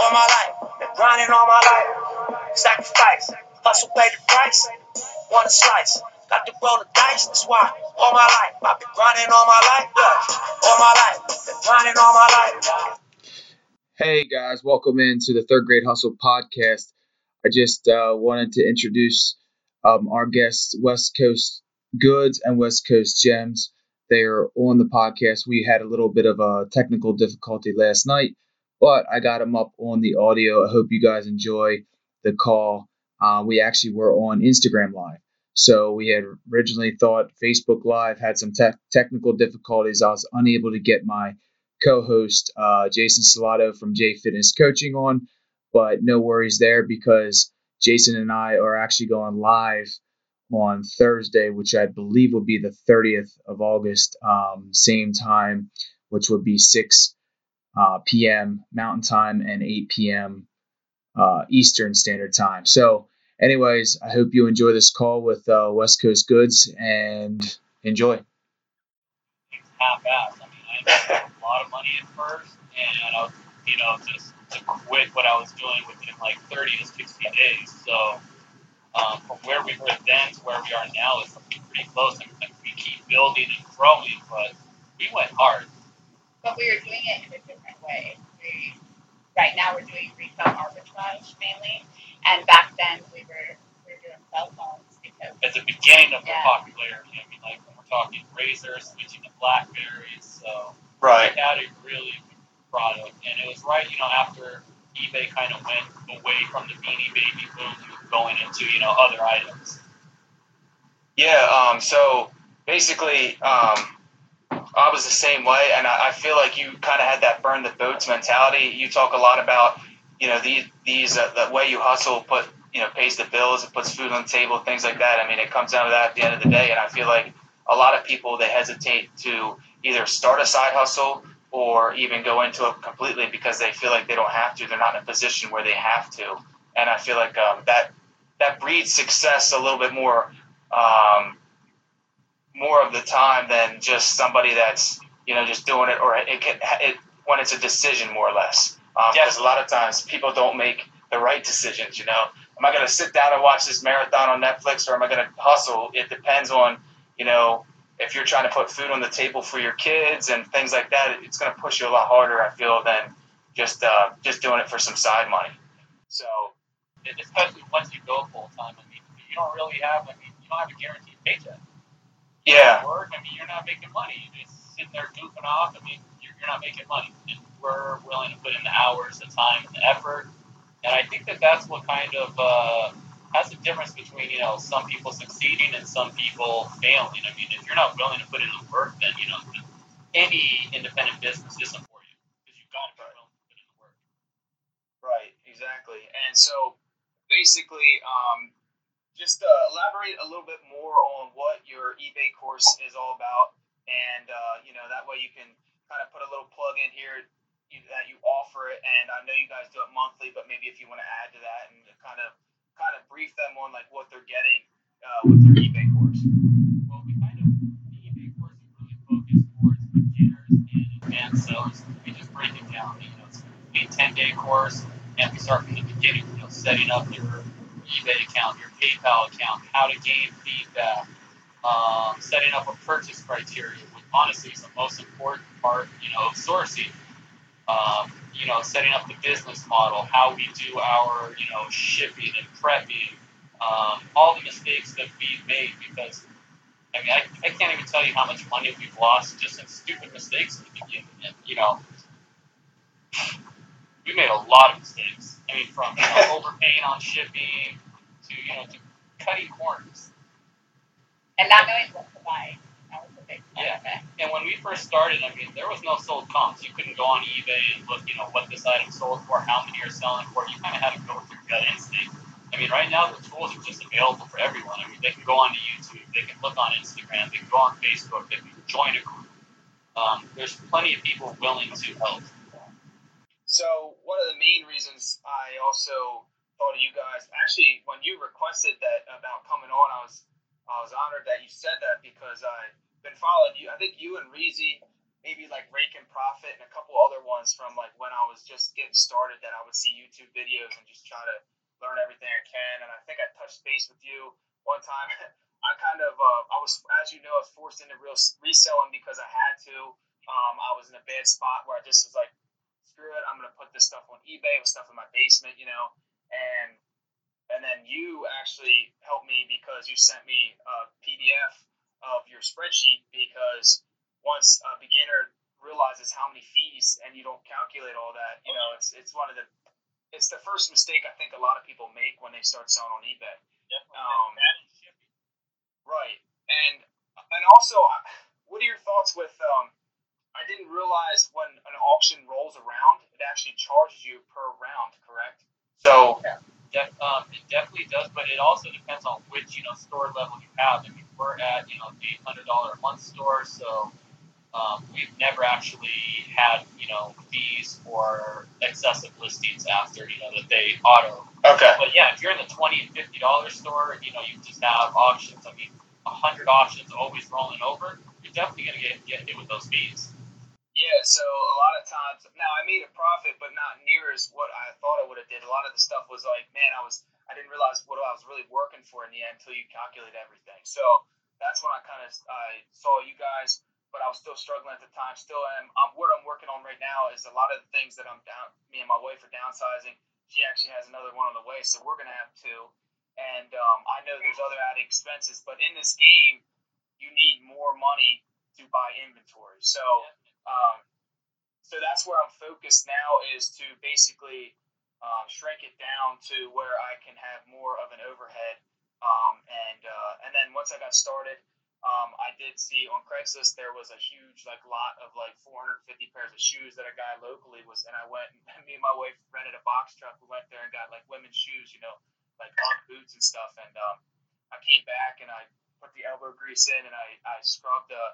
all my life. Been grinding all my life. Sacrifice, hustle, pay the price. Want a slice, got to roll the dice. That's why all my life I've been grinding all my life. Yeah, all my life, been grinding all my life. Hey guys, welcome into the Third Grade Hustle podcast. I just uh, wanted to introduce um, our guests, West Coast Goodz and West Coast Gemz. They are on the podcast. We had a little bit of a technical difficulty last night, but I got them up on the audio. I hope you guys enjoy the call. Uh, we actually were on Instagram Live. So we had originally thought Facebook Live had some te- technical difficulties. I was unable to get my co-host uh, Jason Salato from J Fitness Coaching on, but no worries there because Jason and I are actually going live on Thursday, which I believe will be the 30th of August, um, same time, which would be 6 uh, p.m. Mountain Time and 8 p.m. Uh, Eastern Standard Time. So, anyways, I hope you enjoy this call with uh, West Coast Goodz and enjoy. Half-ass. I mean, I invested a lot of money at first, and I was, you know, just to quit what I was doing within like 30 to 60 days. So um, from where we were then to where we are now is pretty close, and, and we keep building and growing. But we went hard. But we were doing it in a different way. We, right now, we're doing retail arbitrage mainly, and back then we were we were doing cell phones because at the beginning of Yeah. the popularity. I mean, like when we're talking razors, switching to Blackberries. So Right. we had a really good product, and it was right, you know, after eBay kind of went away from the Beanie Baby boom, going into you know other items. Yeah, um, so basically, um, I was the same way, and I, I feel like you kind of had that burn the boats mentality. You talk a lot about, you know, these these uh, the way you hustle put you know pays the bills, it puts food on the table, things like that. I mean, it comes down to that at the end of the day, and I feel like a lot of people they hesitate to either start a side hustle or even go into it completely because they feel like they don't have to. They're not in a position where they have to, and I feel like um, that that breeds success a little bit more um, more of the time than just somebody that's you know just doing it or it can it when it's a decision more or less because a lot of times people don't make the right decisions you know am i going to sit down and watch this marathon on netflix or am i going to hustle it depends on you know if you're trying to put food on the table for your kids and things like that it's going to push you a lot harder i feel than just uh, just doing it for some side money so especially once you go full time. I mean, you don't really have. I mean, you don't have a guaranteed paycheck. Yeah work. I mean, you're not making money. You're just sitting there goofing off. I mean, you're, you're not making money. And we're willing to put in the hours, the time, and the effort. And I think that that's what kind of uh, has the difference between you know some people succeeding and some people failing. I mean, if you're not willing to put in the work, then you know any independent business isn't for you because you've got to be willing to put in the work. Right, exactly. And so basically, um, just uh, elaborate a little bit more on what your eBay course is all about. And, uh, you know, that way you can kind of put a little plug in here that you offer it. And I know you guys do it monthly, but maybe if you want to add to that and kind of kind of brief them on like what they're getting uh, with your eBay course. Well, we kind of the eBay course is really focused towards beginners and advanced sellers. We just break it down. You know, it's a ten day course, and we start from the beginning. You know, setting up your eBay account, your PayPal account, how to gain feedback, um, setting up a purchase criteria, which honestly is the most important part. You know, of sourcing. Um, you know, setting up the business model, how we do our, you know, shipping and prepping, um, all the mistakes that we've made because I mean, I, I can't even tell you how much money we've lost just in stupid mistakes at the beginning. And, you know, we made a lot of mistakes. I mean, from you know, overpaying on shipping to you know to cutting corners. and not knowing what to buy. That was a big Yeah. And when we first started, I mean, there was no sold comps. You couldn't go on eBay and look, you know, what this item sold for, how many you're selling for. You kind of had to go with your gut instinct. I mean, right now the tools are just available for everyone. I mean, they can go on to YouTube, they can look on Instagram, they can go on Facebook, they can join a group. Um, there's plenty of people willing to help. So one of the main reasons I also thought of you guys, actually, when you requested that about coming on, I was I was honored that you said that because I've been following you. I think you and Reezy maybe like Rake and Profit and a couple other ones from like when I was just getting started that I would see YouTube videos and just try to learn everything I can. And I think I touched base with you one time. I kind of, uh, I was, as you know, I was forced into real reselling because I had to. Um, I was in a bad spot where I just was like, screw it, I'm gonna put this stuff on eBay with stuff in my basement, you know, and and then you actually helped me because you sent me a PDF of your spreadsheet because once a beginner realizes how many fees and you don't calculate all that, you know, it's it's one of the it's the first mistake I think a lot of people make when they start selling on eBay. Um, right, and and also, what are your thoughts with? Um, I didn't realize when an auction rolls around, it actually charges you per round. Correct? So. Def, um, it definitely does, but it also depends on which you know store level you have. I mean, we're at you know eight hundred dollar a month store, so um, we've never actually had you know fees for excessive listings after you know that they auto. Okay. But yeah, if you're in the twenty and fifty dollar store, you know you just have auctions. I mean, hundred auctions always rolling over. You're definitely gonna get get hit with those fees. Yeah, so a lot of times now I made a profit, but not near as what I thought I would have did. A lot of the stuff was like, man, I was I didn't realize what I was really working for in the end until you calculate everything. So that's when I kind of I saw you guys, but I was still struggling at the time. Still am. Um, what I'm working on right now is a lot of the things that I'm down. Me and my wife are downsizing. She actually has another one on the way, so we're gonna have two. And um, I know there's other added expenses, but in this game, you need more money to buy inventory. So. Um, so that's where I'm focused now is to basically um, shrink it down to where I can have more of an overhead. Um, and uh, and then once I got started, um, I did see on Craigslist there was a huge like lot of like 450 pairs of shoes that a guy locally was, and I went and me and my wife rented a box truck. We went there and got like women's shoes, you know, like Ugg boots and stuff. And um, I came back and I put the elbow grease in and I I scrubbed the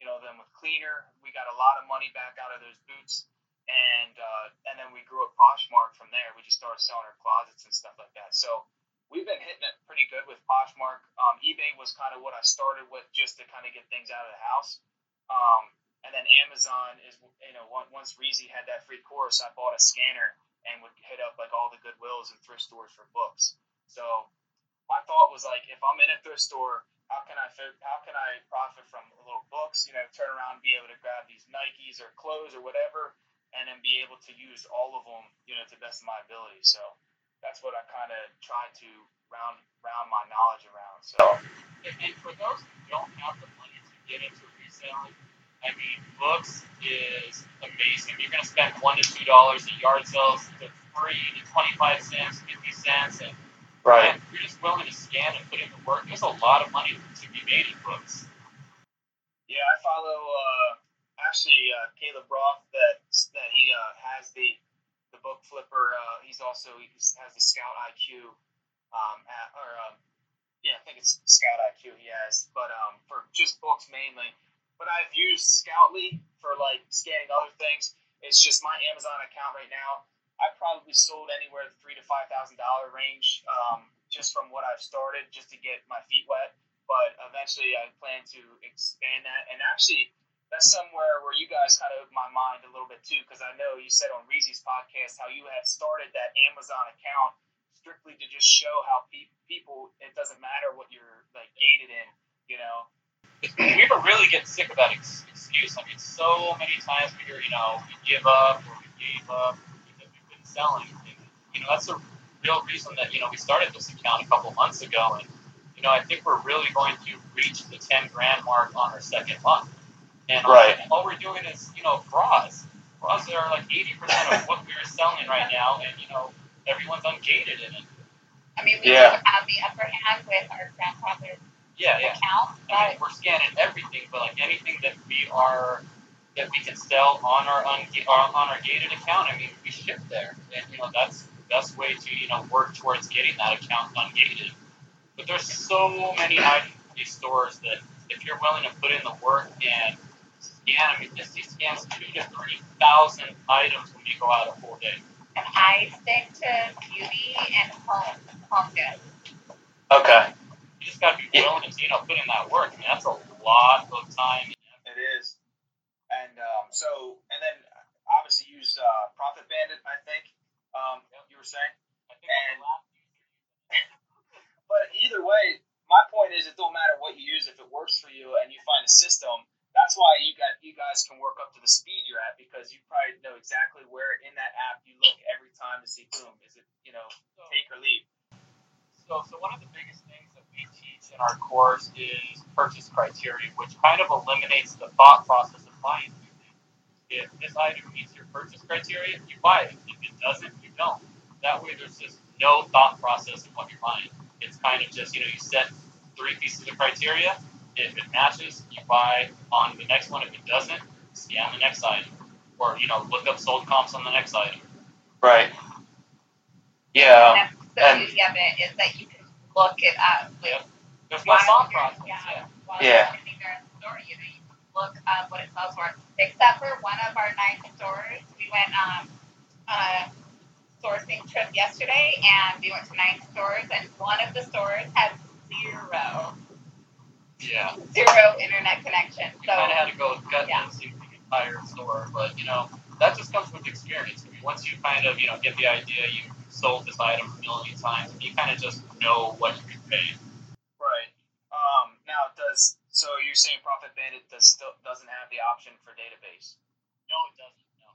you know, them with cleaner. We got a lot of money back out of those boots, and uh, and then we grew a Poshmark from there. We just started selling our closets and stuff like that. So we've been hitting it pretty good with Poshmark. Um, eBay was kind of what I started with just to kind of get things out of the house. Um, and then Amazon is, you know, once Reezy had that free course, I bought a scanner and would hit up like all the Goodwills and thrift stores for books. So my thought was like, if I'm in a thrift store how can I how can I profit from little books? You know, turn around and be able to grab these Nikes or clothes or whatever, and then be able to use all of them, you know, to the best of my ability. So that's what I kind of try to round round my knowledge around. So. And for those who don't have the money to get into reselling, I mean, books is amazing. You're to spend one to two dollars at yard sales to three to twenty-five cents, fifty cents, and Right. And you're just willing to scan and put in the work. There's a lot of money to be made in books. Yeah, I follow uh, actually uh, Caleb Roth that that he uh, has the the book flipper. Uh, he's also he has the Scout IQ, um, at, or um, yeah, I think it's Scout IQ he has, but um, for just books mainly. But I've used Scoutly for like scanning other things. It's just my Amazon account right now I probably sold anywhere the three to five thousand dollar range, um, just from what I've started, just to get my feet wet. But eventually, I plan to expand that, and actually, that's somewhere where you guys kind of opened my mind a little bit too, because I know you said on Reezy's podcast how you had started that Amazon account strictly to just show how pe- people it doesn't matter what you're like gated in, you know. We were really getting sick of that excuse. I mean, so many times we hear, you know, we give up or we gave up selling. And, you know, that's the real reason that, you know, we started this account a couple months ago. And, you know, I think we're really going to reach the 10 grand mark on our second month. And uh, right. all, all we're doing is, you know, bras. Bras are like 80% of what we're selling right now. And, you know, everyone's ungated in it. I mean, we yeah. have the upper hand with our grandfather's yeah, yeah. account. I mean, we're scanning everything, but like anything that we are that we can sell on our on our gated account. I mean, we ship there, and you know that's the best way to you know work towards getting that account ungated. But there's so many items these stores that if you're willing to put in the work and scan, I mean, this scans two to three thousand items when you go out a full day. And I stick to beauty and home home goods. Okay. You just got to be willing to you know put in that work. I mean, that's a lot of time. It is and um, so and then obviously use uh, Profit Bandit. I think um, you were saying. I think And- But either way, my point is it don't matter what you use if it works for you and you find a system. That's why you got you guys can work up to the speed you're at because you probably know exactly where in that app you look every time to see boom is it you know So- take or leave. So, so one of the biggest things that we teach in our course is purchase criteria, which kind of eliminates the thought process of buying. If this item meets your purchase criteria, you buy it. If it doesn't, you don't. That way, there's just no thought process in what you're buying. It's kind of just you know you set three pieces of criteria. If it matches, you buy on the next one. If it doesn't, scan the next item, or you know look up sold comps on the next item. Right. Yeah. Um, and the and- beauty of it is that you can look it up. Like, There's no thought process. Yeah. yeah. While Yeah. You're sitting there in the store, you know, you can look up what it sells for. Except for one of our nine stores, we went um, on a sourcing trip yesterday, and we went to nine stores, and one of the stores had zero, Yeah. zero internet connection. We So kind of had to go gut yeah. the entire store, but you know that just comes with experience. I mean, once you kind of you know get the idea, you sold this item a million times, and you kind of just know what you can pay. Right. Um, now does so you're saying Profit Bandit does still doesn't have the option for database? No, it doesn't. No.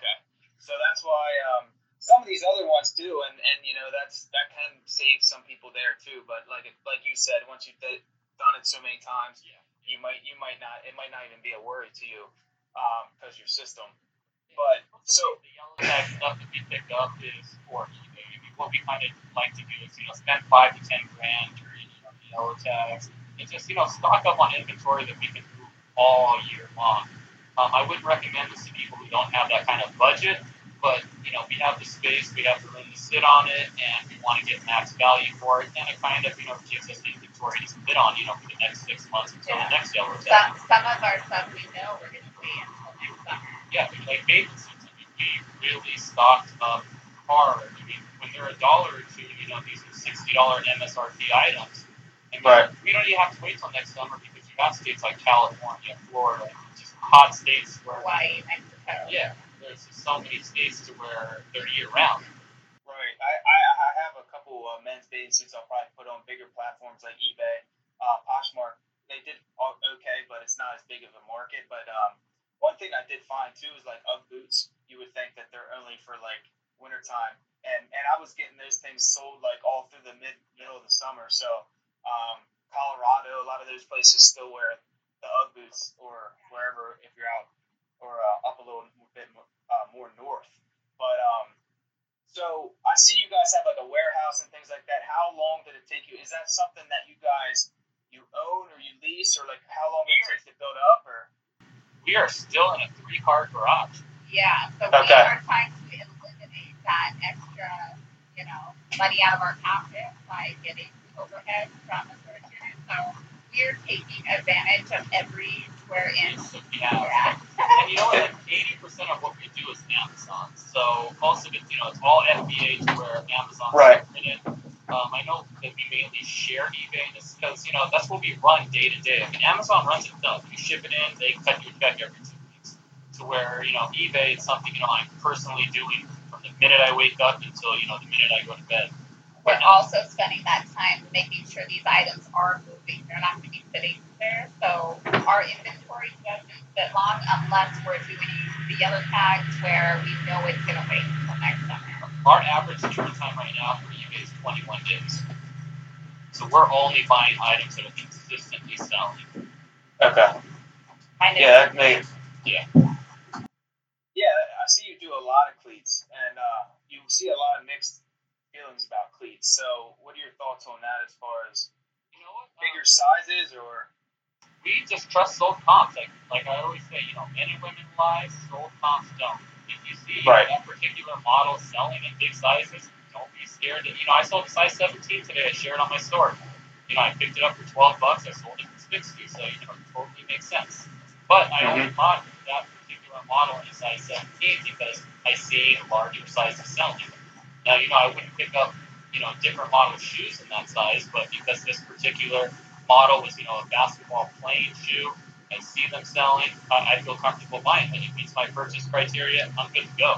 Okay. So that's why um, some of these other ones do, and, and you know that's that can save some people there too. But like like you said, once you've done it so many times, Yeah. you might you might not it might not even be a worry to you because your system. But so the yellow tag stuff that we pick up is for eBay. I mean, what we kind of like to do is you know spend five to ten grand or you know the yellow tags and just you know stock up on inventory that we can move all year long. Um, I wouldn't recommend this to people who don't have that kind of budget, but you know we have the space, we have the room to sit on it, and we want to get max value for it, and it kind of you know gives us inventory to sit on you know for the next six months until the next yellow some, some of our stuff we know we're going to wait until next summer. Yeah, like bathing suits, I mean, we really stocked up hard. I mean, when they're a dollar or two, you know, these are sixty dollar MSRP items. And Right. we don't even have to wait till next summer because you have states like California, Florida, just hot states where Hawaii, Mexico. yeah, there's just so many states to where they're year round. Right. I, I, I have a couple uh, men's bathing suits I'll probably put on bigger platforms like eBay, uh, Poshmark. They did o- okay, but it's not as big of a market. But um, one thing I did find too is like UGG boots. You would think that they're only for like wintertime. And, and I was getting those things sold like all through the mid middle of the summer. So um, Colorado, a lot of those places still wear the UGG boots or wherever if you're out or uh, up a little bit more, uh, more north. But um, so I see you guys have like a warehouse and things like that. How long did it take you? Is that something that you guys you own or you lease or like how long did it take to build up or? We are still in a three car garage. Yeah, so we are trying to eliminate that extra, you know, money out of our pocket by getting overhead from the storage. So we're taking advantage of every square inch. that we. Yeah. And you know what? Like eighty percent of what we do is Amazon. So most of it, you know, it's all FBA to where Amazon Right. in it. Um, I know that we mainly share eBay because you know that's what we run day to day. I mean, Amazon runs itself. You ship it in, they cut you a check every two weeks. To where you know eBay is something you know I'm personally doing from the minute I wake up until you know the minute I go to bed. We're also spending that time making sure these items are moving. They're not going to be sitting there. So our inventory doesn't sit long unless we're doing the yellow tags where we know it's going to wait until next summer. Our average turn time right now for eBay is 21 days. So we're only buying items that are consistently selling. Okay. Kind of Yeah, that makes Yeah, I see you do a lot of cleats and uh, you see a lot of mixed feelings about cleats. So what are your thoughts on that as far as You know what? Um, bigger sizes or? we just trust sold comps. Like, like I always say, you know, men and women lie, sold comps don't. If you see Right. that particular model selling in big sizes, don't be scared. To, you know, I sold a size 17 today. I shared on my store. You know, I picked it up for 12 bucks. I sold it for 60, so you know, it totally makes sense. But I only bought that particular model in a size 17 because I see larger sizes selling. Now, you know, I wouldn't pick up, you know, different model shoes in that size, but because this particular model was, you know, a basketball playing shoe, I see them selling, I, I feel comfortable buying it. It meets my purchase criteria. I'm good to go.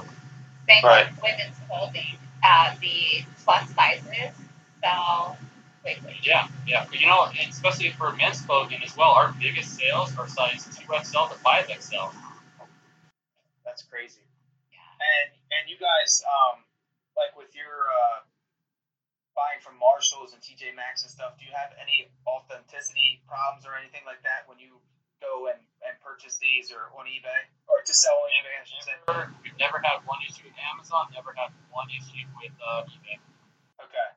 Same Right. with women's clothing. Uh, the plus sizes sell quickly. Yeah, yeah. You know, and especially for men's clothing as well, our biggest sales are size 2XL to 5XL. That's crazy. Yeah. And and you guys, um, like with your uh, buying from Marshalls and TJ Maxx and stuff, do you have any authenticity problems or anything like that when you go and, and purchase these or on eBay or to sell on eBay? I should say. Never, we've never had one issue with Amazon, never had one issue with uh, eBay. Okay.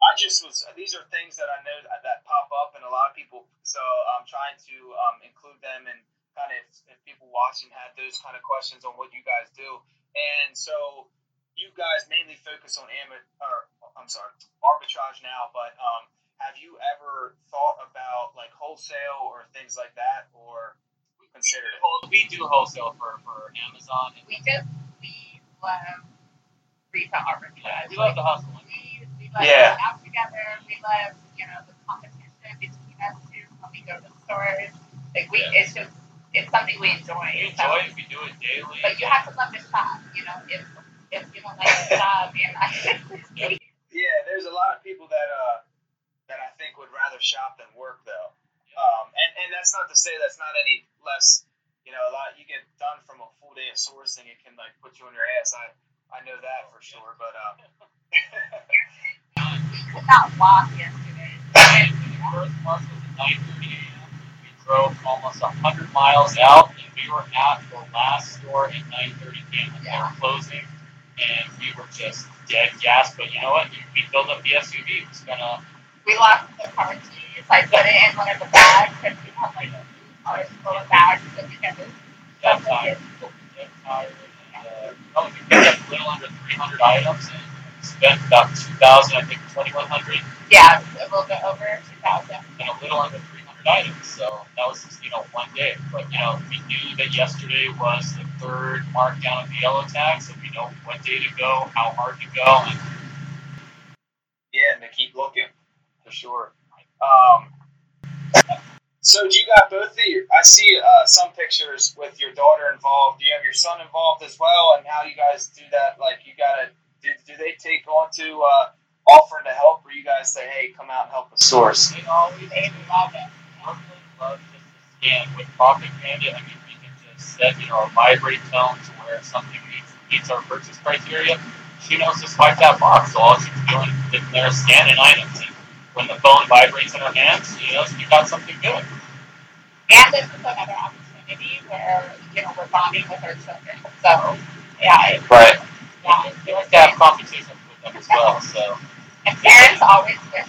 I just was. These are things that I know that, that pop up, and a lot of people. So I'm trying to um, include them and kind of if, if people watching had those kind of questions on what you guys do. And so you guys mainly focus on am- or I'm sorry, arbitrage now. But um, have you ever thought about like wholesale or things like that, or considered it? We do wholesale for, for Amazon. And We just we love retail arbitrage. we love the hustle. we, we love Yeah. out together. We love you know the competition between us two when we go to the stores. Like we, Yeah. it's just it's something we enjoy. We So- enjoy it. We do it daily. But you have to love the shop. You know, if if you don't like the shop, you're not. Yeah, there's a lot of people that uh that I think would rather shop than work though. Um, and, and that's not to say that's not any less. You know, a lot you get done from a full day of sourcing, it can like put you on your ass. I I know that for sure. But um, we could not walk yesterday. The first bus was at 9:30 a.m. We drove almost 100 miles out, and we were at the last store at 9:30 p.m. when they were closing, and we were just dead gas. But you know what? We filled up the SUV. We gonna. We lost the car keys. I put it in one of the bags because we have like cars full of bags that we can move. dead tire, dead tire, and uh, oh, we picked up a little under 300 items and spent about 2,000, I think 2,100, Yeah, a little bit over two thousand. and a little under 300 items. So that was just, you know one day. But you know we knew that yesterday was the third markdown of the yellow tag, so we know what day to go, how hard to go, and yeah, and to keep looking for sure. Um, so do you got both of your? I see uh, some pictures with your daughter involved. Do you have your son involved as well? And how you guys do that? Like you gotta do, do they take on to uh, offering to help, or you guys say, hey, come out and help us source? they always They love it. Brooklyn loves just scan with. I mean, we can just set, you know, a vibrate tone to where something meets our purchase criteria. She knows to swipe that box, so all she's doing is sitting there scanning items. And when the phone vibrates in her hands, she knows you got something good. And this is another opportunity where you know we're bonding with our children. So yeah, it, Right. yeah. They like to have competition with them as well, so. And parents always win.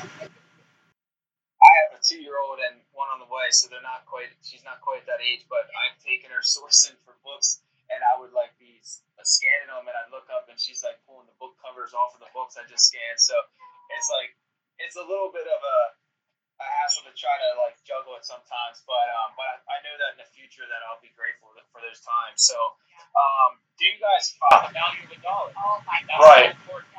I have a two-year-old and one on the way, so they're not quite. She's not quite that age, but I've taken her sourcing for books, and I would like be s- scanning them, and I'd look up, and she's like pulling the book covers off of the books I just scanned. So it's like it's a little bit of a, a hassle to try to like juggle it sometimes, but um, but I, I know that in the future that I'll be grateful for those times. So um, do you guys follow? The value of the dollar. Oh my God. Right. so important.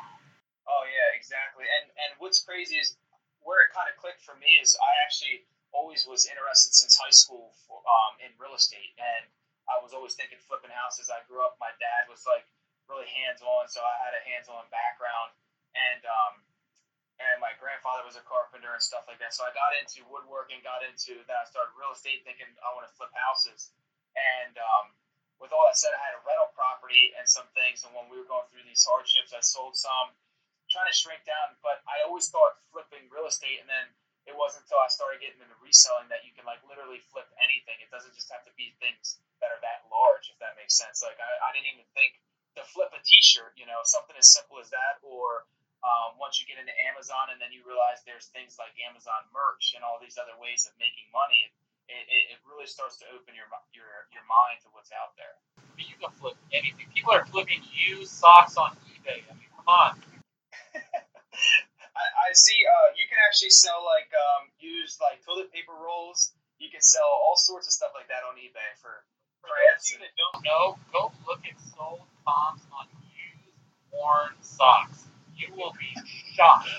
Oh yeah, exactly. And and what's crazy is where it kind of clicked for me is I actually always was interested since high school for, um, in real estate, and I was always thinking flipping houses. I grew up. My dad was like really hands on, so I had a hands on background, and um, and my grandfather was a carpenter and stuff like that. So I got into woodworking, got into then I started real estate, thinking I want to flip houses, and um, with all that said, I had a rental property and some things, and when we were going through these hardships, I sold some trying to shrink down, but I always thought flipping real estate, and then it wasn't until I started getting into reselling that you can like literally flip anything. It doesn't just have to be things that are that large, if that makes sense. Like I, I didn't even think to flip a T-shirt, you know, something as simple as that, or um, once you get into Amazon and then you realize there's things like Amazon merch and all these other ways of making money. It, it, it really starts to open your your your mind to what's out there. You can flip anything. People are flipping used socks on eBay. I mean, come on. I, I see. Uh, you can actually sell like um, used like toilet paper rolls. You can sell all sorts of stuff like that on eBay for For those of you that don't know, go look at sold comps on used worn socks. You will be shocked.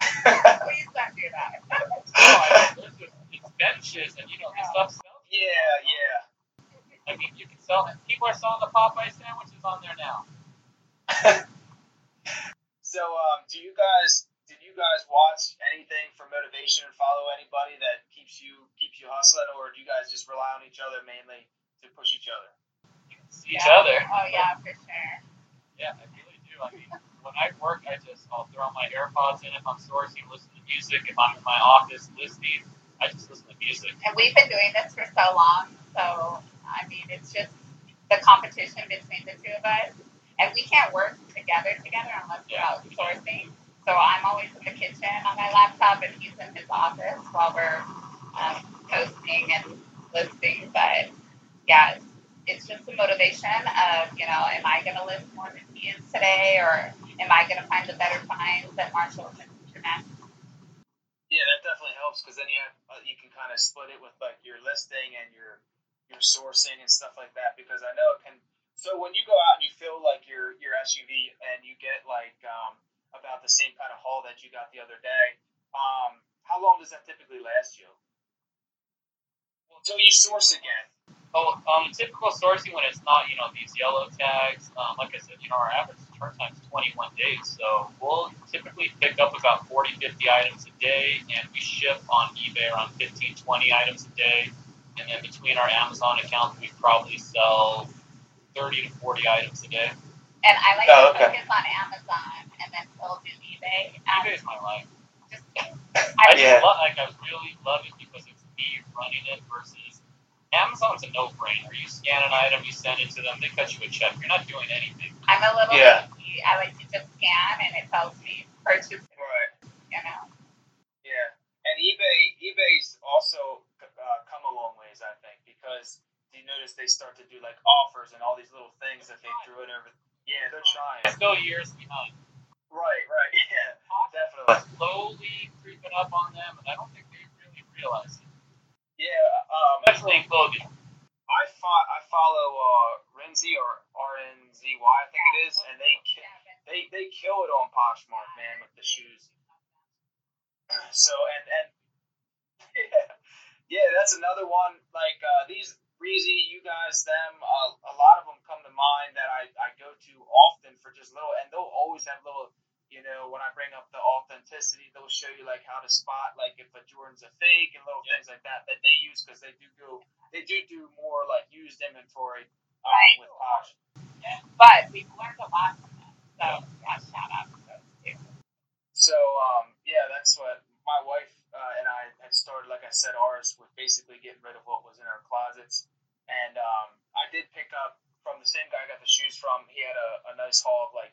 Please don't do that. I mean, there's just, it's benches and you know, this stuff sells. Yeah, selling. People are selling the Popeye sandwiches on there now. So, um, do you guys did you guys watch anything for motivation and follow anybody that keeps you keeps you hustling, or do you guys just rely on each other mainly to push each other? See each other. Oh yeah, for sure. Yeah, I really do. I mean, when I work, I just I'll throw my AirPods in if I'm sourcing, listen to music. If I'm in my office listening, I just listen to music. And we've been doing this for so long, so I mean, it's just the competition between the two of us, and we can't work together together unless we're outsourcing. So I'm always in the kitchen on my laptop, and he's in his office while we're um, posting and listing. But yeah, it's, just the motivation of you know, am I going to list more than he is today, or am I going to find the better finds at Marshalls and International? Yeah, that definitely helps because then you have uh, you can kind of split it with like your listing and your your sourcing and stuff like that. Because I know it can. So when you go out and you fill like your your SUV and you get like um, about the same kind of haul that you got the other day, um, how long does that typically last you? Until you source again. Oh, um, typical sourcing when it's not, you know, these yellow tags. Um, like I said, you know, our average turn time is 21 days, so we'll typically pick up about 40, 50 items a day, and we ship on eBay around 15, 20 items a day. And then between our Amazon account, we probably sell 30 to 40 items a day. And I like Oh, to okay. focus on Amazon and then he'll do eBay. Um, eBay's my life. just, I I just Yeah. love, like, I really love it because it's me running it versus Amazon's a no-brainer. You scan an item, you send it to them, they cut you a check. You're not doing anything. I'm a little Yeah. lazy. I like to just scan and it tells me purchase, Right. you know. Yeah, and eBay eBay's also uh, come a long ways, I think, because you notice they start to do like offers and all these little things that they threw in over. Yeah, they're trying. Still years behind. Right, right. Yeah, definitely. slowly creeping up on them, and I don't think they really realize it. Yeah, um, Especially in clothing. I fo- I follow uh, Renzi or R N Z Y, I think it is, and they ki- they they kill it on Poshmark, man, with the shoes. So and and yeah, yeah, that's another one. Like uh, these Breezy, you guys, them, uh, a lot of them come to mind that I, I go to often for just little, and they'll always have little, you know, when I bring up the authenticity, they'll show you like how to spot like if a Jordan's a fake and little things like that that they use because they do go, they do do more like used inventory um, Right. with Posh. But we've learned a lot from them. So yeah, shout out to those two. So um, yeah, that's what my wife uh, and I had started. Like I said, ours was basically getting rid of what was in our closets, and um, I did pick up from the same guy I got the shoes from. He had a, a nice haul of like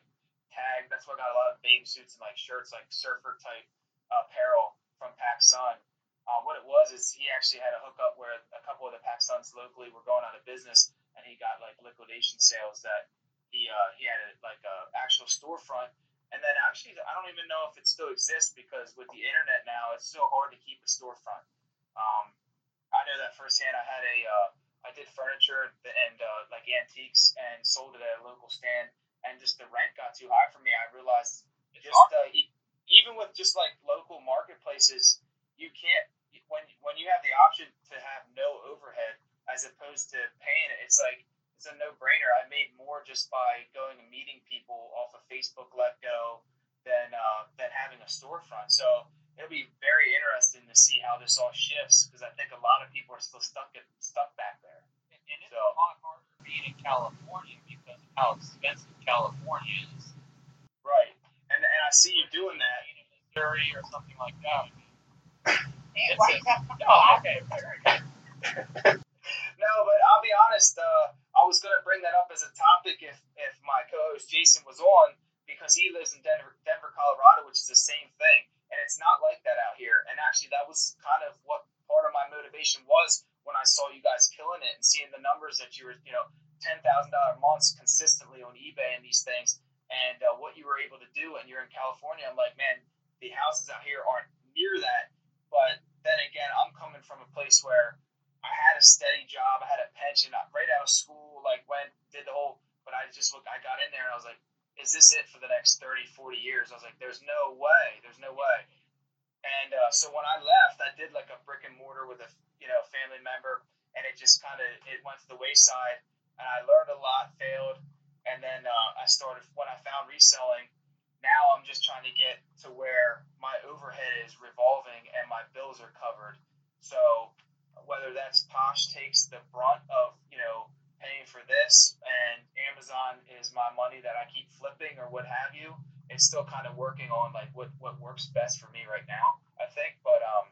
tag. That's why I got a lot of bathing suits and like shirts, like surfer type apparel from PacSun. Uh, what it was is he actually had a hookup where a couple of the PacSuns locally were going out of business, and he got like liquidation sales that he uh, he had a, like a actual storefront and then actually, I don't even know if it still exists because with the internet now, it's so hard to keep a storefront. Um, I know that firsthand. I had a, uh, I did furniture and uh, like antiques and sold it at a local stand, and just the rent got too high for me. I realized just uh, even with just like local marketplaces, you can't when when you have the option to have no overhead as opposed to paying it. It's like it's a no brainer. I made more just by going and meeting people off of Facebook Let Go than uh, than having a storefront. So it'll be very interesting to see how this all shifts because I think a lot of people are still stuck at, stuck back there. And it's So- a lot harder being in California how expensive California is. Right. And and I see you doing that. Being in Missouri or something like that. Hey, It's why a- you got some Oh, okay. No, but I'll be honest. Uh, I was gonna bring that up as a topic if if my co-host Jason was on because he lives in Denver, Denver, Colorado, which is the same thing, and it's not like that out here. And actually, that was kind of what part of my motivation was when I saw you guys killing it and seeing the numbers that you were, you know, ten thousand dollar months consistently on eBay and these things, and uh, what you were able to do. And you're in California. I'm like, man, the houses out here aren't near that. But then again, I'm coming from a place where I had a steady job, I had a pension, I- right out of school, like went, did the whole, but I just look, I got in there and I was like, is this it for the next 30, 40 years? I was like, there's no way, there's no way. And uh, so when I left, I did like a brick and mortar with a, you know, family member, and it just kind of, it went to the wayside and I learned a lot, failed, and then uh, I started when I found reselling. Now I'm just trying to get to where my overhead is revolving and my bills are covered. So whether that's Posh takes the brunt of you know paying for this and Amazon is my money that I keep flipping or what have you, it's still kind of working on like what what works best for me right now. I think, but um,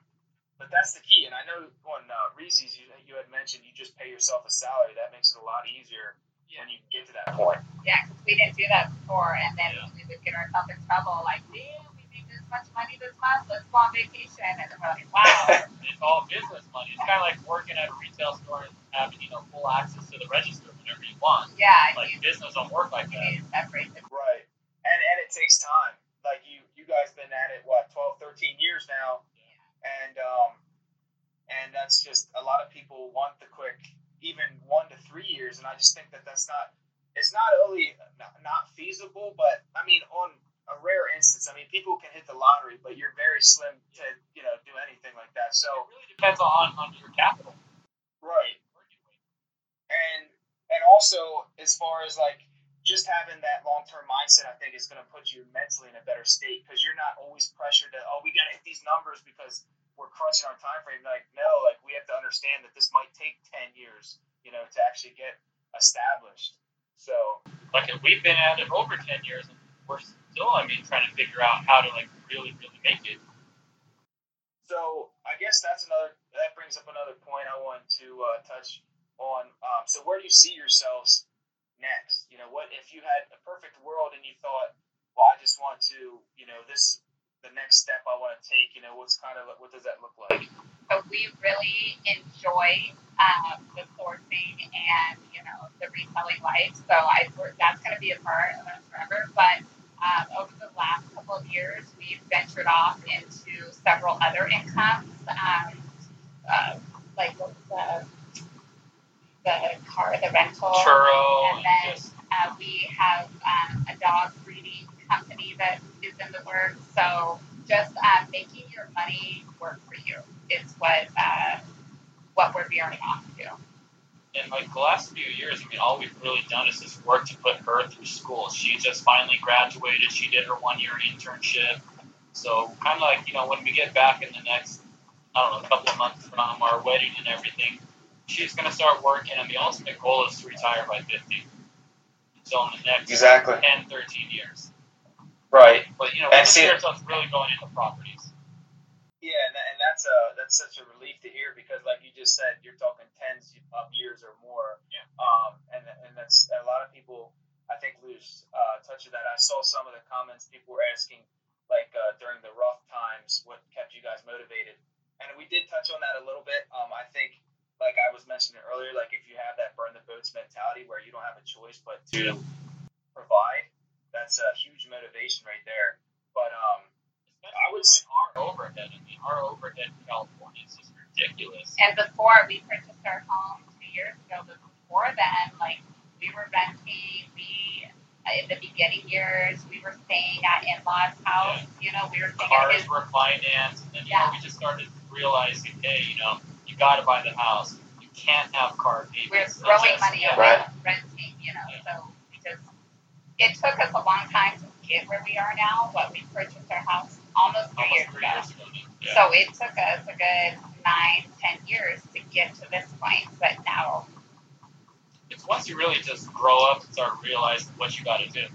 but that's the key. And I know on uh, Reezy's, you, you had mentioned you just pay yourself a salary. That makes it a lot easier Yeah. when you get to that point. Yeah, 'cause we didn't do that before, and then Yeah. we would get ourselves in trouble. Like, damn, we made this much money this month. Let's go on vacation, and then we're like, wow. It's all business money. It's kind of like working at a retail store and having you know full access to the register whenever you want. yeah, Like you, business don't work like you that. need to separate the Right. And and it takes time. Like you you guys been at it what 12, 13 years now, and um, and that's just a lot of people want the quick, even one to three years, and I just think that that's not. It's not only not, not feasible, but I mean on a rare instance, I mean people can hit the lottery, but you're very slim to you know do anything like that. So It really depends on on your capital. right. and and also as far as like just having that long term mindset, I think is going to put you mentally in a better state because you're not always pressured to oh we got to hit these numbers because we're crunching our time frame. Like no, like we have to understand that this might take ten years, you know, to actually get established. So Like we've been at it over ten years, and we're still, I mean, trying to figure out how to like really, really make it. So I guess that's another. That brings up another point I want to uh, touch on. Um, so where do you see yourselves next? You know, what if you had a perfect world and you thought, well, I just want to, you know, this the next step I want to take. You know, what's kind of what does that look like? So we really enjoy um, the sourcing and you know the reselling life. So I that's going to be a part of us forever. But um, over the last couple of years, we've ventured off into several other incomes, um, uh, like the the car, the rental, Turo and then just uh, we have um, a dog breeding company that is in the works. So just uh, making your money work for you is what uh, what we're veering off to. in like the last few years, I mean, all we've really done is just work to put her through school. She just finally graduated. She did her one year internship. So kind of like you know when we get back in the next I don't know a couple of months from our wedding and everything, she's gonna start working, and the ultimate goal is to retire by fifty. So in the next Exactly. 10, 13 years. Right. But you know, And we see- see ourselves really going into properties. Yeah, and, and that's a that's such a relief to hear because, like you just said, you're talking tens of years or more. Yeah. Um, and and that's a lot of people I think lose uh, touch of that. I saw some of the comments people were asking, like uh, during the rough times, what kept you guys motivated, and we did touch on that a little bit. Um, I think, like I was mentioning earlier, like if you have that burn the boats mentality where you don't have a choice but to provide, that's a huge motivation right there. But um, I would with, our overhead. I mean, our overhead in California is just ridiculous. And before we purchased our home two years ago, but before then, like we were renting, we in the beginning years we were staying at in-laws' house. You know, we were staying at cars his were financed, and you Yeah. know, we just started realizing, hey, you know, you got to buy the house. You can't have car payments. we're throwing just- money yeah. away Right. renting, you know. Yeah. So we just it took us a long time to get where we are now, but we purchased our house almost three Almost years three ago. years ago. Yeah. So it took us a good nine, ten years to get to this point, but now it's once you really just grow up and start realizing what you got to do.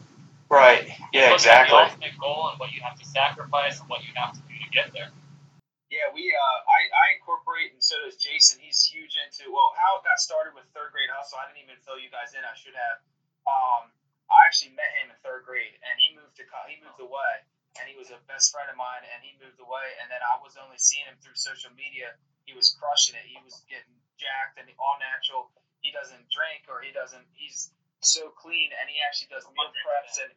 right. Yeah. Look at Exactly. The ultimate goal and what you have to sacrifice and what you have to do to get there. Yeah, we uh, I, I incorporate, and so does Jason. He's huge into well, how it got started with third grade hustle. I didn't even fill you guys in. I should have. Um, I actually met him in third grade, and he moved to he moved away, and he was a best friend of mine, and he moved away, and then I was only seeing him through social media. He was crushing it. He was getting jacked and all natural. He doesn't drink or he doesn't. He's so clean, and he actually does meal preps and.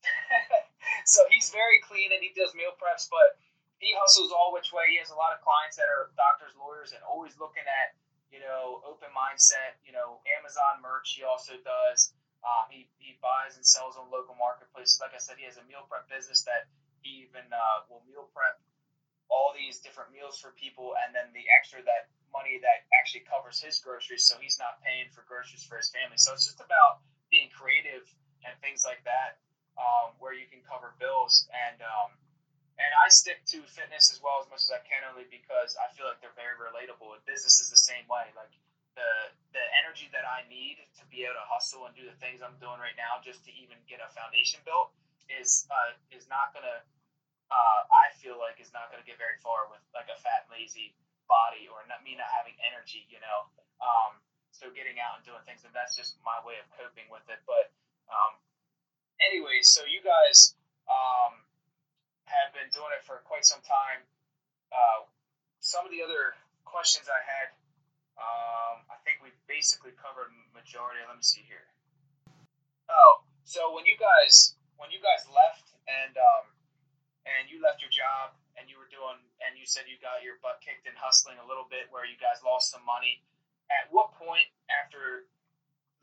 so he's very clean and he does meal preps, but he hustles all which way. He has a lot of clients that are doctors, lawyers, and always looking at, you know, open mindset. You know, Amazon merch. He also does. Um, he, he buys and sells on local marketplaces. Like I said, he has a meal prep business that he even uh, will meal prep all these different meals for people, and then the extra that money that actually covers his groceries, so he's not paying for groceries for his family. So it's just about being creative and things like that, um, where you can cover bills. And um, and I stick to fitness as well as much as I can, only because I feel like they're very relatable. And business is the same way. Like the the energy that I need to be able to hustle and do the things I'm doing right now, just to even get a foundation built, is uh, is not gonna. Uh, I feel like is not gonna get very far with like a fat, lazy body or not me not having energy. You know. Um, so getting out and doing things, and that's just my way of coping with it. But um, anyway, so you guys um, have been doing it for quite some time. Uh, some of the other questions I had, um, I think we basically covered majority. Let me see here. Oh, so when you guys when you guys left and um, and you left your job and you were doing and you said you got your butt kicked in hustling a little bit where you guys lost some money at what point after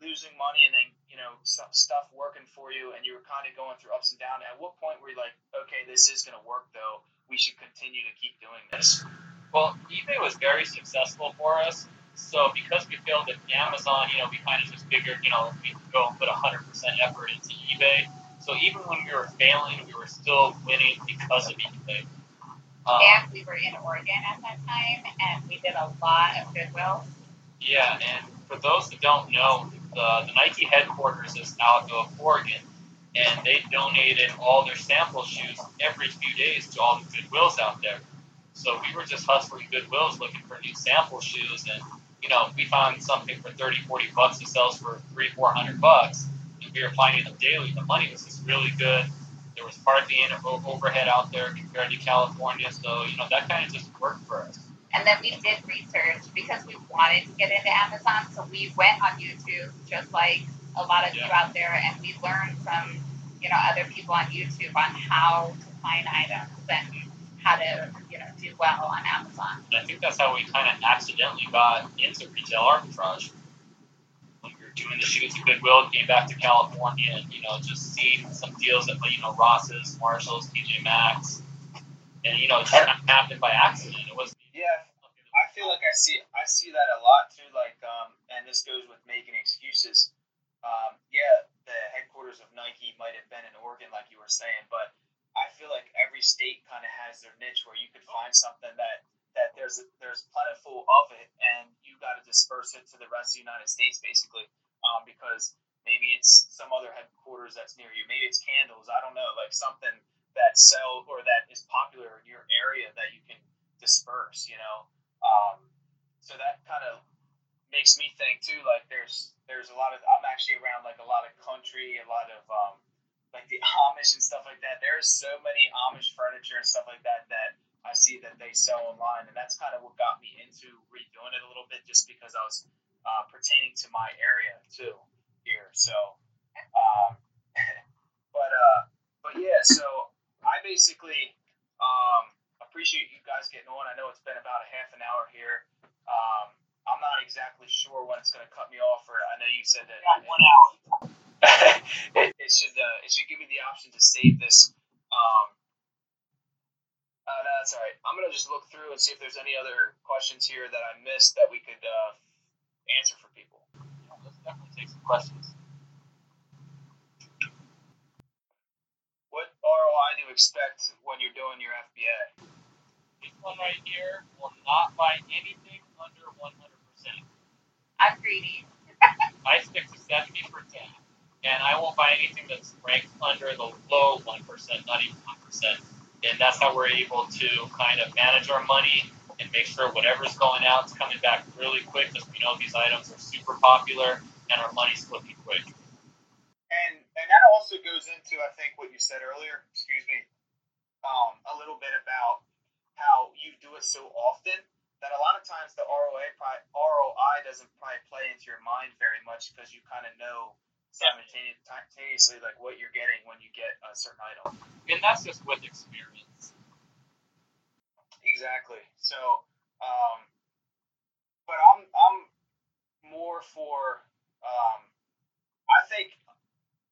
losing money and then you know some stuff working for you and you were kind of going through ups and downs at what point were you like okay this is going to work though we should continue to keep doing this well ebay was very successful for us so because we failed at amazon you know we kind of just figured you know we could go and put 100% effort into ebay. So even when we were failing we were still winning because of ebay. Um, and we were in oregon at that time and we did a lot of goodwill. Yeah, and for those that don't know, the, the Nike headquarters is out of Oregon, and they donated all their sample shoes every few days to all the Goodwills out there. So we were just hustling Goodwills looking for new sample shoes, and you know, we found something for 30, 40 bucks that sells for three, 400 bucks, and we were finding them daily. The money was just really good. There was hardly any overhead out there compared to California, so you know that kind of just worked for us. And then we did research because we wanted to get into Amazon. So we went on YouTube, just like a lot of yeah. you out there, and we learned from you know other people on YouTube on how to find items and how to you know do well on Amazon. I think that's how we kind of accidentally got into retail arbitrage. When we were doing the shoots at Goodwill, came back to California, and you know just seeing some deals at you know Ross's, Marshalls, TJ Maxx, and you know it just happened by accident. It was yeah, I feel like I see I see that a lot too. Like, um, and this goes with making excuses. Um, yeah, the headquarters of Nike might have been in Oregon, like you were saying, but I feel like every state kind of has their niche where you could find something that that there's there's plentiful of it, and you got to disperse it to the rest of the United States, basically, um, because maybe it's some other headquarters that's near you. Maybe it's candles. I don't know, like something that sell or that is popular in your area that you can disperse, you know. Um, so that kind of makes me think too. Like there's there's a lot of I'm actually around like a lot of country, a lot of um, like the Amish and stuff like that. There's so many Amish furniture and stuff like that that I see that they sell online, and that's kind of what got me into redoing it a little bit, just because I was uh, pertaining to my area too here. So, um, but uh, but yeah, so I basically um, appreciate you guys getting on. I know it's been about a half an hour here. Um, I'm not exactly sure when it's going to cut me off. Or I know you said that yeah, one hour. it, it, should uh, it should give me the option to save this. Um, uh, no, that's all right. I'm gonna just look through and see if there's any other questions here that I missed that we could uh, answer for people. Yeah, let's definitely take some questions. What ROI do you expect when you're doing your FBA? This one right here will not buy anything under 100%. I'm greedy. I stick to 70%, and I won't buy anything that's ranked under the low 1%, not even 1%. And that's how we're able to kind of manage our money and make sure whatever's going out is coming back really quick because we know these items are super popular and our money's flipping quick. And and that also goes into I think what you said earlier. Excuse me. Um, a little bit about how you do it so often that a lot of times the ROI ROI doesn't probably play into your mind very much because you kind of know simultaneously like what you're getting when you get a certain item. And that's just with experience. Exactly. So, um, but I'm I'm more for um, I think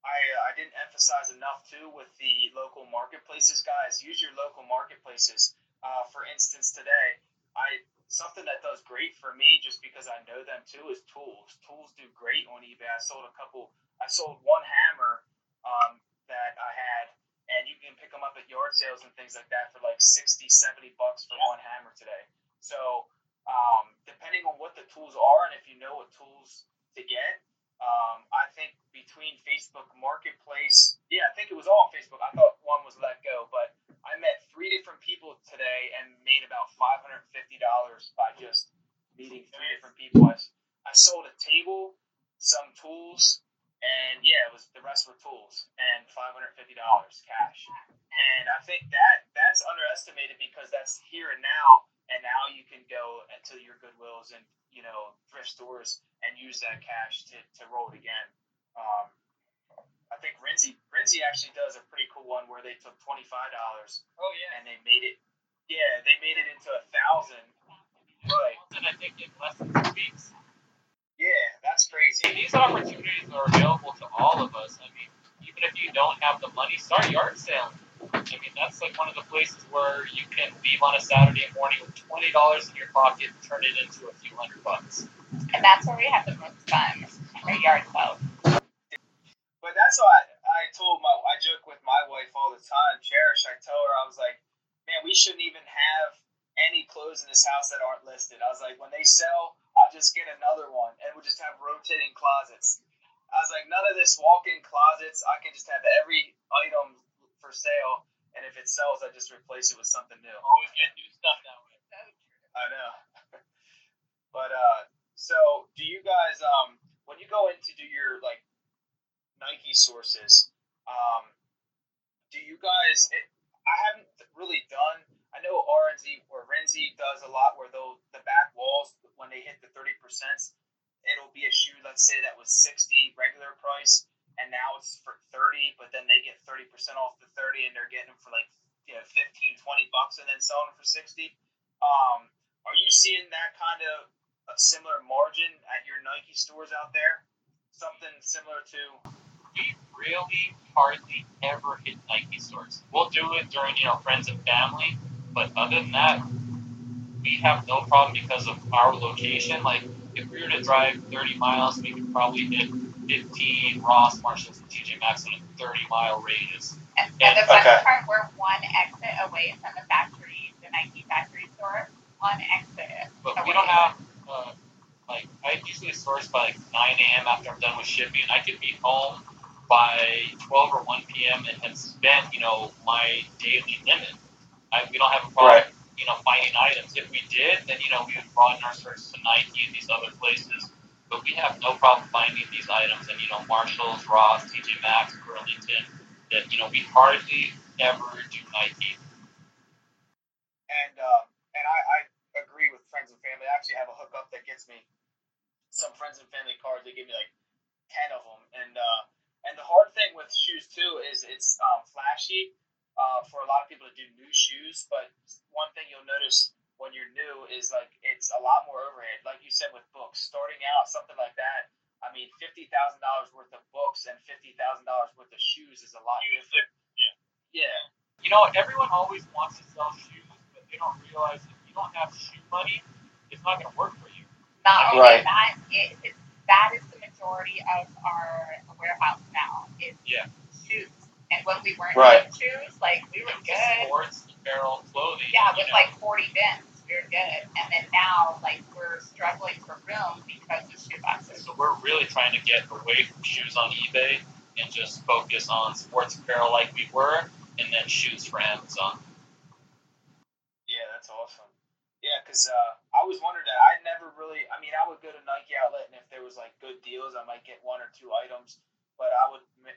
I, I didn't emphasize enough too with the local marketplaces, guys. Use your local marketplaces uh, for instance, today I something that does great for me, just because I know them too, is tools. Tools do great on eBay. I sold a couple. I sold one hammer um, that I had, and you can pick them up at yard sales and things like that for like 60, 70 bucks for one hammer today. So um, depending on what the tools are, and if you know what tools to get, um, I think between Facebook Marketplace, yeah, I think it was all on Facebook. I thought one was let go, but I met three different people today and made about five hundred and fifty dollars by just meeting three different people. I, I sold a table, some tools, and yeah, it was the rest were tools and five hundred fifty dollars cash. And I think that that's underestimated because that's here and now, and now you can go into your Goodwills and you know thrift stores and use that cash to, to roll it again. Um, I think Reezy Reezy actually does a pretty cool one where they took twenty five dollars. Oh yeah. And they made it. Yeah, they made it into a thousand. Right. And I think in less than two weeks. These opportunities are available to all of us. I mean, even if you don't have the money, start yard sale. I mean, that's like one of the places where you can leave on a Saturday morning with twenty dollars in your pocket and turn it into a few hundred bucks. And that's where we have the most fun, our yard sales. But that's why I, I told my I joke with my wife all the time. Cherish, I tell her I was like, man, we shouldn't even have any clothes in this house that aren't listed. I was like, when they sell, I'll just get another one, and we'll just have rotating closets. I was like, none of this walk-in closets. I can just have every item for sale, and if it sells, I just replace it with something new. New stuff that way. I know. but uh, so do you guys um when you go in to do your like Nike sources, um, do you guys? It, I haven't really done. I know RNZ or Reezy does a lot where they'll the back walls when they hit the thirty percent, it'll be a shoe. Let's say that was sixty regular price, and now it's for thirty. But then they get thirty percent off the thirty, and they're getting them for like you know 15, 20 bucks, and then selling them for sixty. Um, are you seeing that kind of a similar margin at your Nike stores out there? Something similar to we really hardly ever hit Nike stores. We'll do it during, you know, friends and family, but other than that, we have no problem because of our location. Like, if we were to drive 30 miles, we could probably hit 15 Ross, Marshalls, and TJ Maxx in a 30 mile radius. And, and the fun Okay. part, we're one exit away from the factory, the Nike factory store. One exit. But away. we don't have, uh, like, I usually source by like 9 a.m. after I'm done with shipping. I could be home by 12 or 1 p.m. and have spent, you know, my daily limit. I, we don't have a problem, Right. you know, finding items. If we did, then, you know, we would broaden our search to Nike and these other places. But we have no problem finding these items. And, you know, Marshalls, Ross, TJ Maxx, Burlington, that, you know, we hardly ever do Nike. and um, and I, I agree with friends and family. I actually have a hookup that gets me some friends and family cards. They give me like ten of them, and uh, and the hard thing with shoes too is it's um, flashy uh, for a lot of people to do new shoes. But one thing you'll notice when you're new is like it's a lot more overhead. Like you said with books, starting out something like that. I mean, fifty thousand dollars worth of books and fifty thousand dollars worth of shoes is a lot Shoes, different. Yeah. You know, everyone always wants to sell shoes, but they don't realize if you don't have shoe money, it's not going to work for you. Not only Right. that, it, it, that is the majority of our warehouse now. Is Yeah. shoes. And when we weren't Right. doing shoes, like we were Just good. Sports, apparel, clothing. Yeah, with know. like 40 bins, we were good. And then now, like we're struggling for room because of shoe boxes. So we're really trying to get away from shoes on eBay and just focus on sports apparel like we were, and then shoes for Amazon. Yeah, that's awesome. Yeah, because uh, I was wondering that. I never really. I mean, I would go to Nike Outlet, and if there was like good deals, I might get one or two items. But I would ma-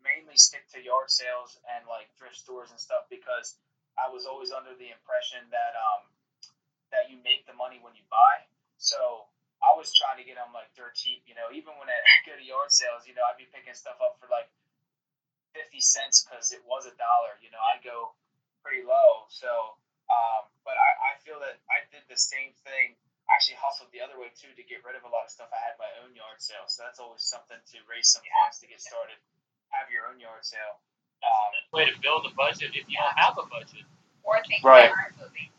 mainly stick to yard sales and like thrift stores and stuff because I was always under the impression that um that you make the money when you buy. So I was trying to get them like dirt cheap. You know, even when I go to yard sales, you know, I'd be picking stuff up for like fifty cents because it was a dollar. You know, I go pretty low. So, um, but I, I feel that I did the same thing. I actually hustled the other way too to get rid of a lot of stuff. I had my own yard sale, so that's always something to raise some funds to get started. Have your own yard sale. That's Um, the best way to build a budget if you don't have a budget. Or things Right. that aren't moving.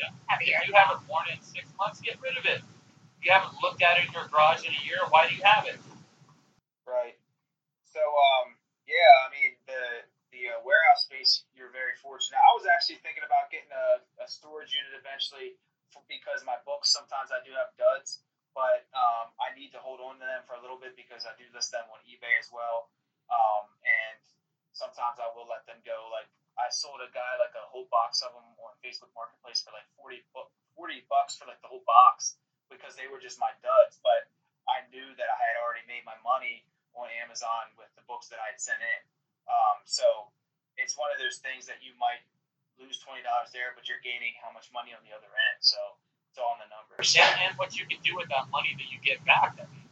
Yeah. heavier. If you haven't worn it in six months, get rid of it. If you haven't looked at it in your garage in a year, why do you have it? Right. So, um, yeah, I mean, the the uh, warehouse space, you're very fortunate. I was actually thinking about getting a, a storage unit eventually for, because my books sometimes I do have duds, but um, I need to hold on to them for a little bit because I do list them on eBay as well. Um, and sometimes I will let them go. Like I sold a guy like a whole box of them on Facebook Marketplace for like 40, bu- 40 bucks for like the whole box because they were just my duds. But I knew that I had already made my money on Amazon with the books that I had sent in. Um, so it's one of those things that you might lose twenty dollars there, but you're gaining how much money on the other end. So it's all in the numbers. And, and what you can do with that money that you get back, I mean,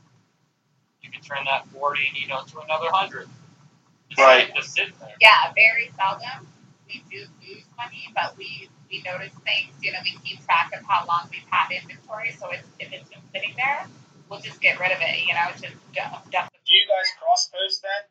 you can turn that forty, you know, to another hundred. Just, Right. Just sitting there. Yeah, very seldom we do lose money, but we we notice things. You know, we keep track of how long we've had inventory. So if, if it's been sitting there, we'll just get rid of it. You know, just dump, dump. Do you guys cross post then?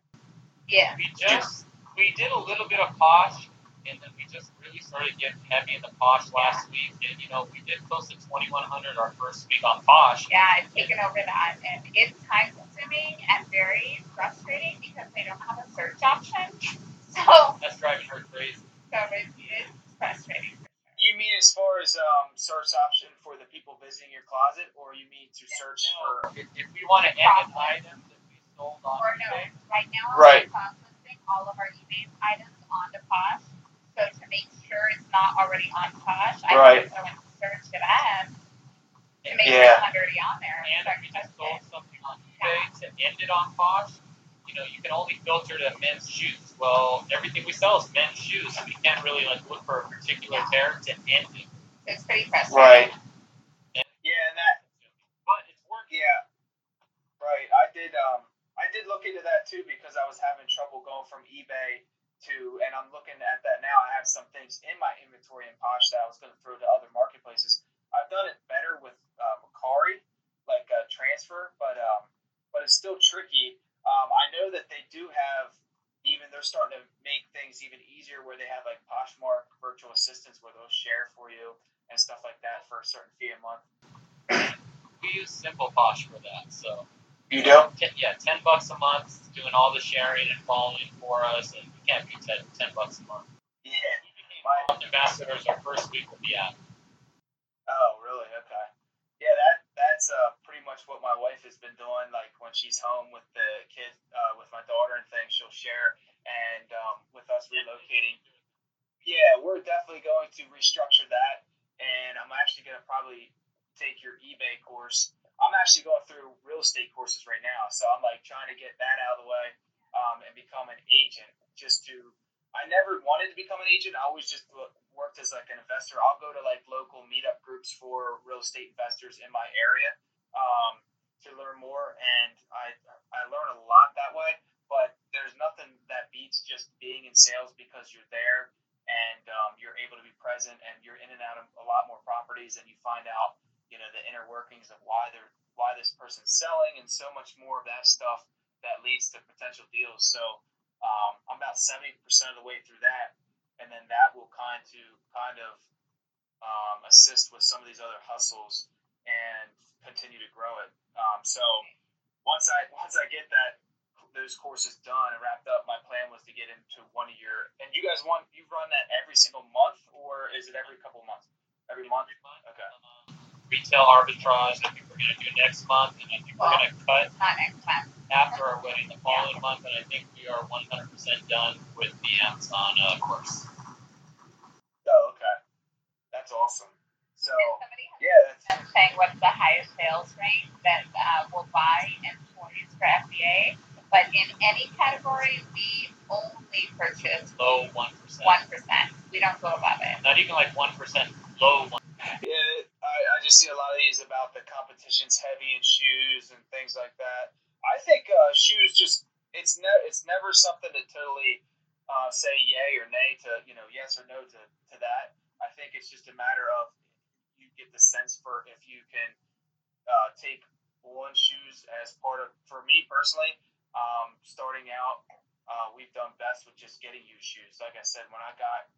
Yeah. We just we did a little bit of posh, and then we just really started getting heavy in the posh last week. And you know, we did close to twenty one hundred our first week on posh. Yeah, I've taken over that, and it's time consuming and very frustrating because they don't have a search option. So, That's driving her crazy. so it is frustrating. You mean as far as um, search option for the people visiting your closet, or you mean to search for? If, if we want to end an item that we sold on Or no, right now Right. we're processing all of our eBay items onto Posh. So to make sure it's not already on Posh, I Right. have to go and search it up to make Yeah. sure it's already on there. and I if we can just sold something on eBay to end it on posh, you know, you can only filter to men's shoes. Well, everything we sell is men's shoes, so we can't really like look for a particular pair to end it. It's pretty frustrating. Right. Yeah, and that But it's working. Yeah, right. I did. Um, I did look into that too because I was having trouble going from eBay to, and I'm looking at that now. I have some things in my inventory in Posh that I was going to throw to other marketplaces. I've done it better with uh, Mercari, like uh, transfer, but um, but it's still tricky. Um, I know that they do have even they're starting to make things even easier where they have like Poshmark virtual assistants where they'll share for you and stuff like that for a certain fee a month. We use Simple Posh for that, so You do? ten, yeah, ten bucks a month, doing all the sharing and following for us, and we can't beat 10, 10 bucks a month. Yeah. My, Ambassadors, our first week will be at. Oh, really? Okay. Yeah, that that's uh, pretty much what my wife has been doing. Like when she's home with the kids, uh, with my daughter and things, she'll share. And um, with us relocating, yeah, we're definitely going to restructure that. And I'm actually going to probably take your eBay course. I'm actually going through real estate courses right now, so I'm like trying to get that out of the way um, and become an agent. Just to, I never wanted to become an agent. I always just worked as like an investor. I'll go to like local meetup groups for real estate investors in my area um, to learn more, and I I learn a lot that way. But there's nothing that beats just being in sales because you're there and um, you're able to be present and you're in and out of a lot more properties and you find out you know the inner workings of why they're why this person's selling and so much more of that stuff that leads to potential deals. So um, I'm about seventy percent of the way through that, and then that will kind to kind of um, assist with some of these other hustles and continue to grow it. Um, so once I once I get that those courses done and wrapped up, my plan was to get into one a year. And you guys want you run that every single month, or is it every couple months? Every month. Okay. Retail arbitrage, I think we're going to do next month, and I think we're going to cut Not next time. after our wedding the following month, and I think we are 100% done with the Amazon uh, course. Oh, okay. That's awesome. So And somebody has yeah, that's been saying what's the highest sales rate that uh, will buy employees for FBA. But in any category, we only purchase Low 1%. one percent. We don't go above it. Not even like 1%, low 1 Yeah, I, just see a lot of these about the competition's heavy in shoes and things like that. I think uh, shoes just it's ne- it's never something to totally uh, say yay or nay to you know yes or no to, to that. I think it's just a matter of you get the sense for if you can uh, take on shoes as part of for me personally. Um, starting out, uh, we've done best with just getting used shoes. Like I said, when I got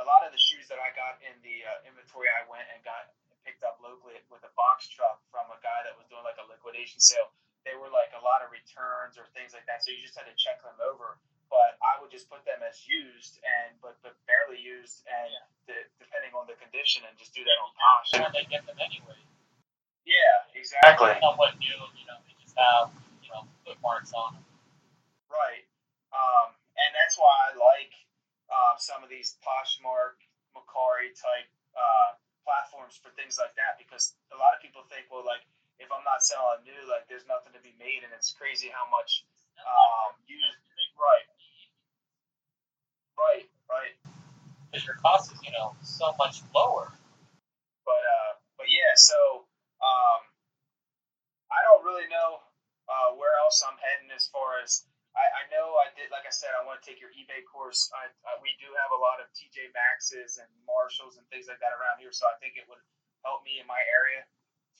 a lot of the shoes that I got in the uh, inventory, I went and got picked up locally with a box truck from a guy that was doing like a liquidation sale. They were like a lot of returns or things like that, so you just had to check them over. But I would just put them as used and but, but barely used and de- depending on the condition and just do that on Posh. When they get them anyway. Yeah, exactly. Somewhat new, you know, they just have, you know, footmarks on them. Right. Um, and that's why I like uh, some of these Poshmark, Mercari type uh, platforms for things like that because a lot of people think, well, like if I'm not selling new, like there's nothing to be made, and it's crazy how much um, you think right, right, right. Because your cost is, you know, so much lower. But uh, but yeah, so um, I don't really know uh, where else I'm heading as far as I, I know I did. Like I said, I want to take your eBay course. I, I, we do have a lot of TJ Maxxes and Marshalls and things like that around here, so I think it would help me in my area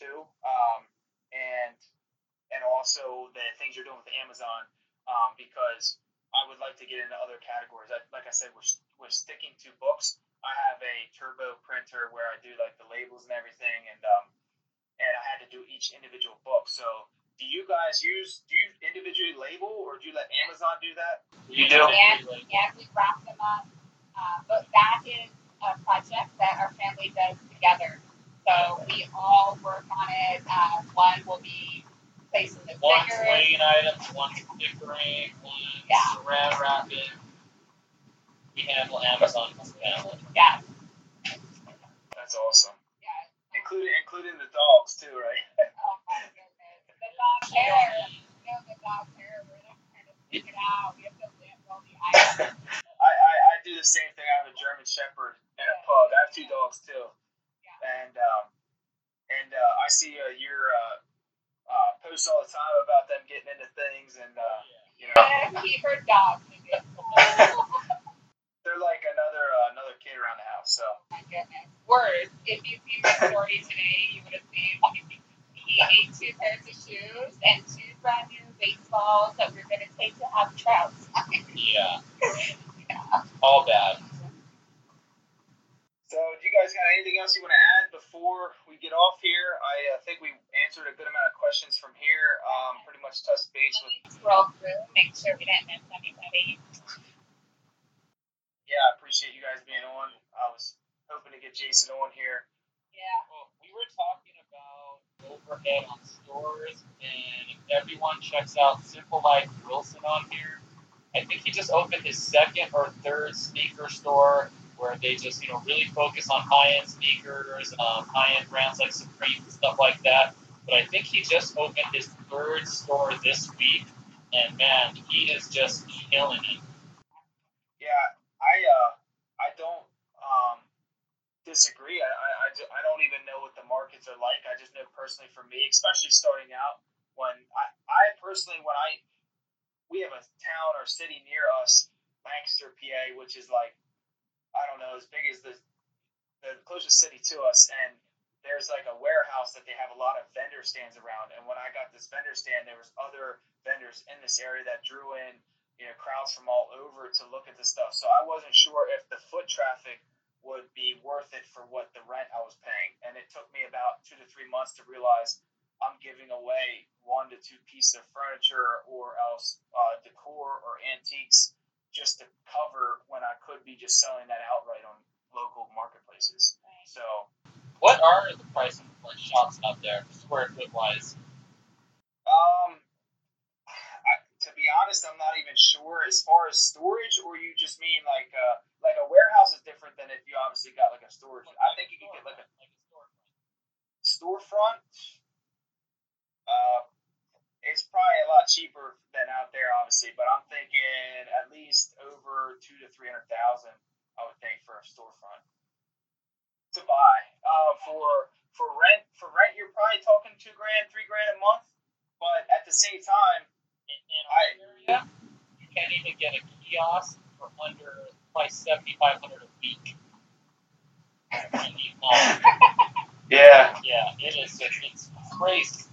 too. Um, and and also the things you're doing with Amazon, um, because I would like to get into other categories. I, like I said, we're, we're sticking to books. I have a turbo printer where I do like the labels and everything, and um, and I had to do each individual book. So, do you guys use do you individually label, or do you let Amazon do that? You do? And, and we wrap them up. Uh, but that is a project that our family does together. So we all work on it. Uh, one will be placing the One stickers. swing items, one stickering, one Yeah. saran wrapping. We handle Amazon as a family. Yeah, That's awesome. yeah. Including including the dogs too, right? I, I, I do the same thing. I have a German Shepherd and a pug. I have two dogs too. And um, and uh, I see uh, your uh, posts all the time about them getting into things, and uh, you know keep her dog. they're like another uh, another kid around the house. So my goodness. Worse, if you see my story today, you would have seen he ate two pairs of shoes and two brand new baseballs that we are going to take to have trouts. Yeah. yeah. All bad. so do you guys got anything else you want to add before we get off here? I uh, think we answered a good amount of questions from here. Um, pretty much touched base with Let scroll through, make sure we didn't miss anybody. yeah. I appreciate you guys being on. I was hoping to get Jason on here. Yeah. Well, we were talking about overhead on stores, and if everyone checks out Simple Life Wilson on here, I think he just opened his second or third sneaker store where they just, you know, really focus on high-end sneakers, um, high-end brands like Supreme and stuff like that. But I think he just opened his third store this week, and man, he is just killing it. Yeah, I uh, disagree. I, I, I, don't even know what the markets are like. I just know personally for me, especially starting out, when I, I personally when I we have a town or city near us, Lancaster, PA, which is like I don't know as big as the the closest city to us, and there's like a warehouse that they have a lot of vendor stands around. And when I got this vendor stand, there was other vendors in this area that drew in you know crowds from all over to look at this stuff. So I wasn't sure if the foot traffic would be worth it for what the rent I was paying. And it took me about two to three months to realize I'm giving away one to two pieces of furniture or else uh, decor or antiques just to cover when I could be just selling that outright on local marketplaces. So What are the prices for shops out there, square foot wise? Um, I, to be honest, I'm not even sure as far as storage, or you just mean like uh, like a warehouse is different than if you obviously got like a storage. I think you can get like a like storefront. storefront. Uh, it's probably a lot cheaper than out there, obviously, but I'm thinking at least over two to three hundred thousand. I would think for a storefront to buy. Uh, for for rent, for rent, you're probably talking two grand, three grand a month. But at the same time, In, in our area, you can't even get a kiosk for under probably seventy five hundred a week. You need more. yeah, yeah, it is. It's, it's crazy.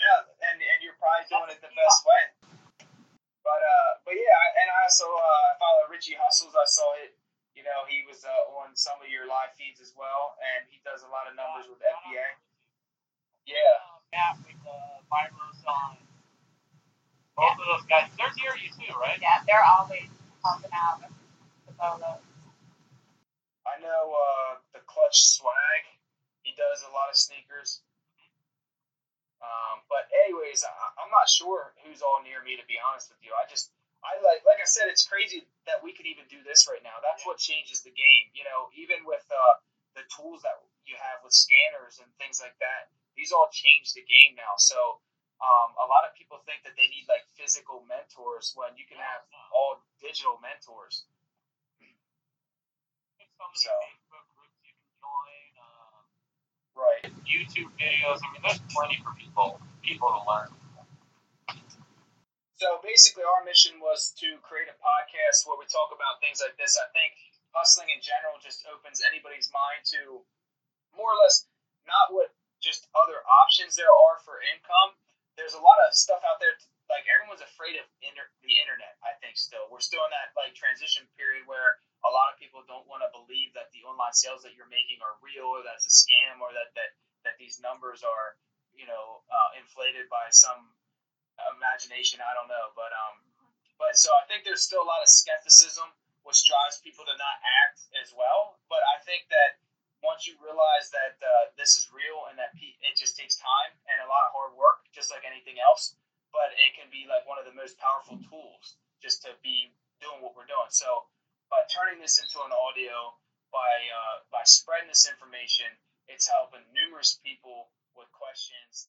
Yeah, and, and you're probably doing it the best way. But uh, but yeah, and I also uh, follow Richie Hustles. I saw it you know, he was uh, on some of your live feeds as well, and he does a lot of numbers with FBA. Yeah. Matt with uh, Vibros on. Both of those guys. They're near you too, right? Yeah, they're always out the. I know uh, the Clutch Swag. He does a lot of sneakers. Um, but anyways, I, I'm not sure who's all near me to be honest with you. I just I like like I said, it's crazy that we can even do this right now. That's what changes the game. You know, even with uh, the tools that you have with scanners and things like that, these all change the game now. So um, a lot of people think that they need like physical mentors when you can have all digital mentors. So So. Facebook groups you can join. Uh, Right. YouTube videos. I mean, there's plenty for people people to learn. So basically, our mission was to create a podcast where we talk about things like this. I think hustling in general just opens anybody's mind to more or less not what just other options there are for income. There's a lot of stuff out there. Like everyone's afraid of inter- the internet. I think still we're still in that like transition period where a lot of people don't want to believe that the online sales that you're making are real or that's a scam or that that that these numbers are you know uh, inflated by some imagination. I don't know, but um, but so I think there's still a lot of skepticism, which drives people to not act as well. But I think that once you realize that uh, this is real and that it just takes time and a lot of hard work, just like anything else, but it can be like one of the most powerful tools just to be doing what we're doing. So by turning this into an audio, by uh, by spreading this information, it's helping numerous people with questions